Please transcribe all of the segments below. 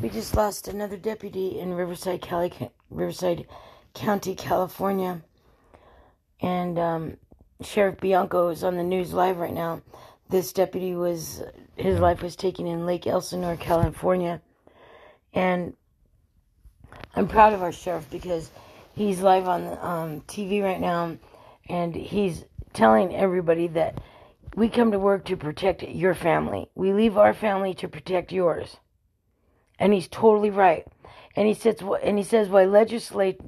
We just lost another deputy in Riverside, Cali, Riverside County, California. And um, Sheriff Bianco is on the news live right now. This deputy was, his life was taken in Lake Elsinore, California. And I'm proud of our sheriff because he's live on um, TV right now and he's telling everybody that we come to work to protect your family. We leave our family to protect yours. And he's totally right. And he says and he says why legislate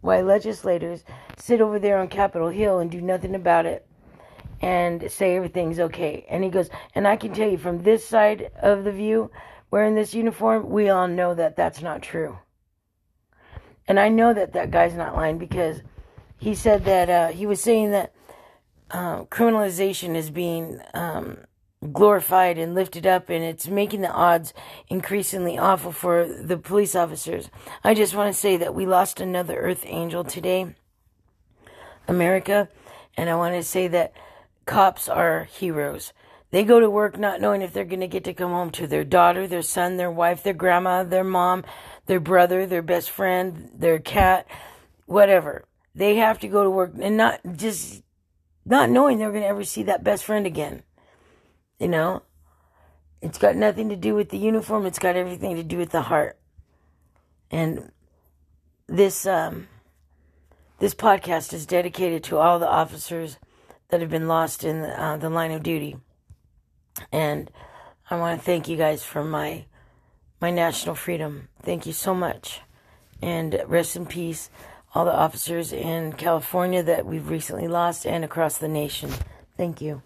why legislators sit over there on Capitol Hill and do nothing about it and say everything's okay. And he goes, and I can tell you from this side of the view, wearing this uniform, we all know that that's not true. And I know that that guy's not lying because he said that uh, he was saying that uh, criminalization is being um, glorified and lifted up, and it's making the odds increasingly awful for the police officers. I just want to say that we lost another Earth Angel today, America, and I want to say that cops are heroes. They go to work not knowing if they're going to get to come home to their daughter, their son, their wife, their grandma, their mom, their brother, their best friend, their cat, whatever. They have to go to work and not just not knowing they're going to ever see that best friend again. You know, it's got nothing to do with the uniform. It's got everything to do with the heart. And this um, this podcast is dedicated to all the officers that have been lost in uh, the line of duty. And I want to thank you guys for my my national freedom. Thank you so much. And rest in peace all the officers in California that we've recently lost and across the nation. Thank you.